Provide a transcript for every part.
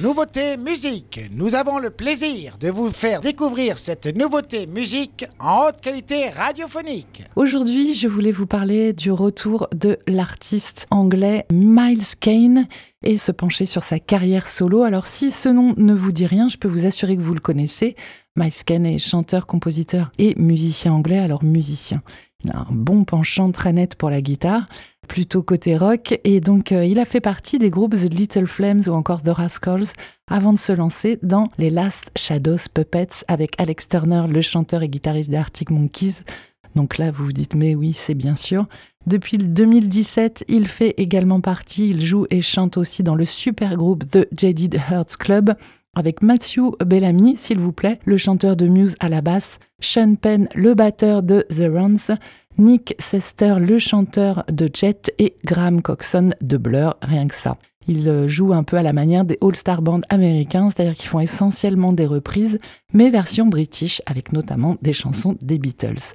Nouveauté musique. Nous avons le plaisir de vous faire découvrir cette nouveauté musique en haute qualité radiophonique. Aujourd'hui, je voulais vous parler du retour de l'artiste anglais Miles Kane et se pencher sur sa carrière solo. Alors si ce nom ne vous dit rien, je peux vous assurer que vous le connaissez. Miles Kane est chanteur, compositeur et musicien anglais, alors musicien. Il a un bon penchant très net pour la guitare, plutôt côté rock, et donc euh, il a fait partie des groupes The Little Flames ou encore The Rascals avant de se lancer dans les Last Shadows Puppets avec Alex Turner, le chanteur et guitariste des Arctic Monkeys. Donc là, vous vous dites, mais oui, c'est bien sûr. Depuis 2017, il fait également partie, il joue et chante aussi dans le super groupe The Jaded Hearts Club, avec Matthew Bellamy, s'il vous plaît, le chanteur de Muse à la basse, Sean Penn, le batteur de The Runs, Nick Sester, le chanteur de Jet, et Graham Coxon de Blur, rien que ça. Ils euh, jouent un peu à la manière des All-Star Bands américains, c'est-à-dire qu'ils font essentiellement des reprises, mais version british, avec notamment des chansons des Beatles.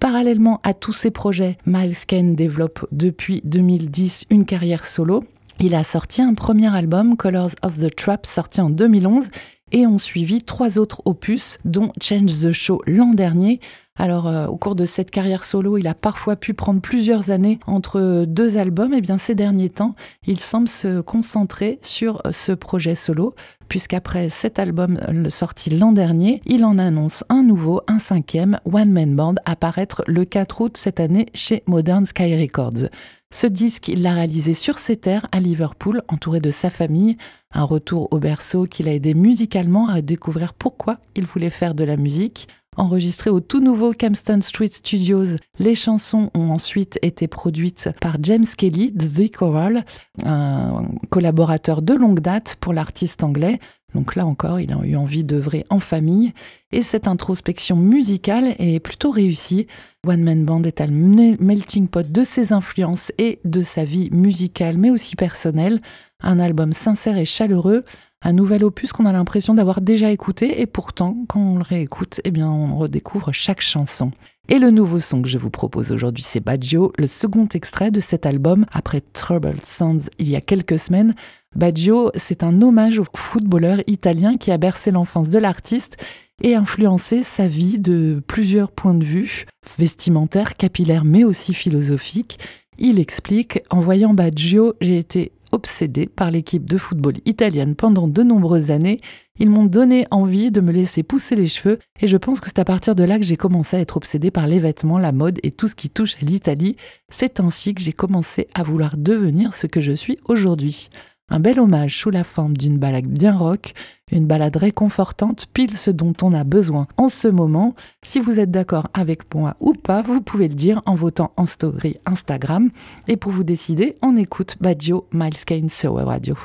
Parallèlement à tous ces projets, Miles Kane développe depuis 2010 une carrière solo. Il a sorti un premier album, Colors of the Trap, sorti en 2011, et ont suivi trois autres opus, dont Change the Show l'an dernier. Alors, euh, au cours de cette carrière solo, il a parfois pu prendre plusieurs années entre deux albums. Et bien, ces derniers temps, il semble se concentrer sur ce projet solo, puisqu'après cet album sorti l'an dernier, il en annonce un nouveau, un cinquième, One Man Band, apparaître le 4 août cette année chez Modern Sky Records. Ce disque, il l'a réalisé sur ses terres à Liverpool, entouré de sa famille. Un retour au berceau qui l'a aidé musicalement à découvrir pourquoi il voulait faire de la musique. Enregistré au tout nouveau Camston Street Studios, les chansons ont ensuite été produites par James Kelly de The Choral, un collaborateur de longue date pour l'artiste anglais. Donc là encore, il a eu envie d'œuvrer en famille et cette introspection musicale est plutôt réussie. One Man Band est un melting pot de ses influences et de sa vie musicale mais aussi personnelle. Un album sincère et chaleureux, un nouvel opus qu'on a l'impression d'avoir déjà écouté et pourtant quand on le réécoute, eh bien on redécouvre chaque chanson. Et le nouveau son que je vous propose aujourd'hui, c'est Baggio, le second extrait de cet album après Troubled Sounds il y a quelques semaines. Baggio, c'est un hommage au footballeur italien qui a bercé l'enfance de l'artiste et influencé sa vie de plusieurs points de vue, vestimentaires, capillaires mais aussi philosophiques. Il explique En voyant Baggio, j'ai été obsédé par l'équipe de football italienne pendant de nombreuses années. Ils m'ont donné envie de me laisser pousser les cheveux et je pense que c'est à partir de là que j'ai commencé à être obsédé par les vêtements, la mode et tout ce qui touche à l'Italie. C'est ainsi que j'ai commencé à vouloir devenir ce que je suis aujourd'hui. Un bel hommage sous la forme d'une balade bien rock, une balade réconfortante, pile ce dont on a besoin en ce moment. Si vous êtes d'accord avec moi ou pas, vous pouvez le dire en votant en story Instagram. Et pour vous décider, on écoute Baggio Miles Kane sur Radio.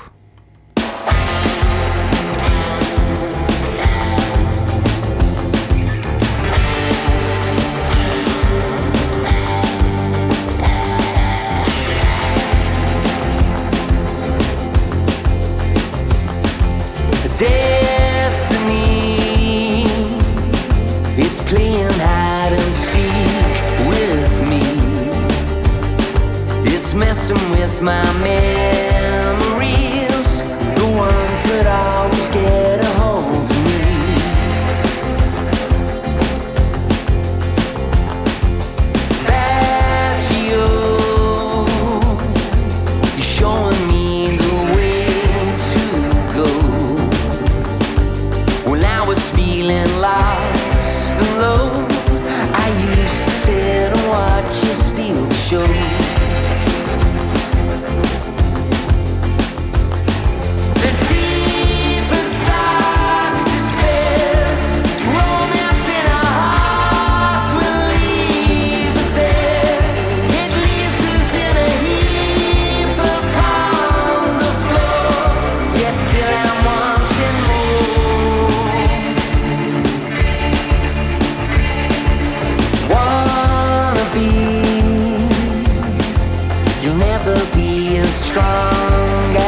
With my memories, never be as strong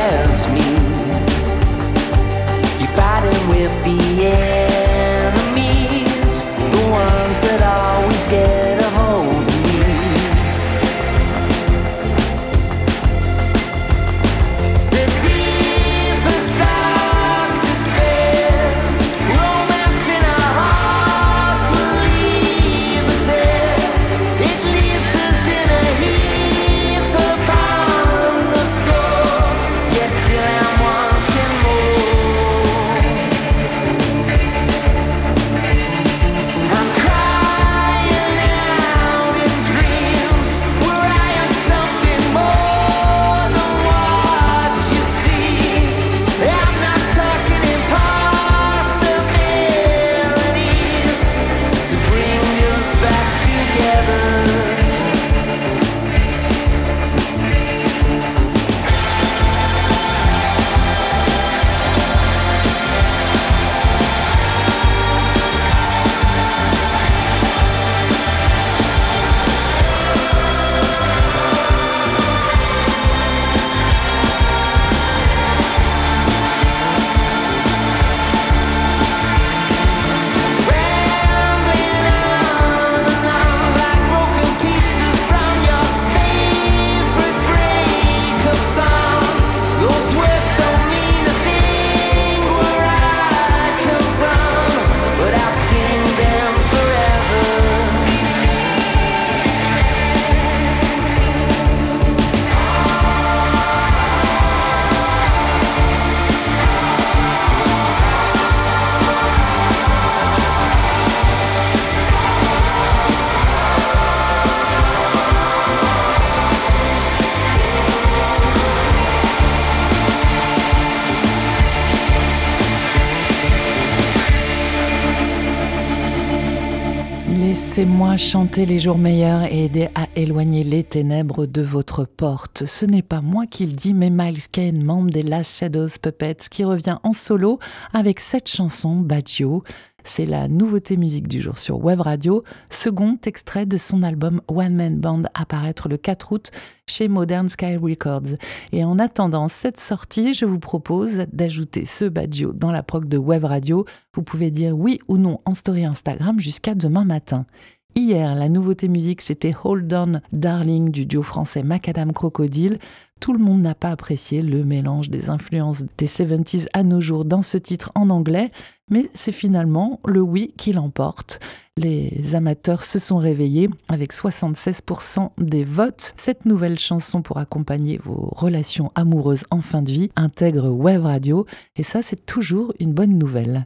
Laissez-moi chanter les jours meilleurs et aider à éloigner les ténèbres de votre porte. Ce n'est pas moi qui le dis, mais Miles Kane, membre des Last Shadows Puppets, qui revient en solo avec cette chanson, Baggio. C'est la nouveauté musique du jour sur Web Radio, second extrait de son album One Man Band apparaître le 4 août chez Modern Sky Records. Et en attendant cette sortie, je vous propose d'ajouter ce Baggio dans la prog de Web Radio. Vous pouvez dire oui ou non en story Instagram jusqu'à demain matin. Hier, la nouveauté musique, c'était Hold On Darling du duo français Macadam Crocodile. Tout le monde n'a pas apprécié le mélange des influences des 70s à nos jours dans ce titre en anglais, mais c'est finalement le oui qui l'emporte. Les amateurs se sont réveillés avec 76% des votes. Cette nouvelle chanson pour accompagner vos relations amoureuses en fin de vie intègre Web Radio et ça c'est toujours une bonne nouvelle.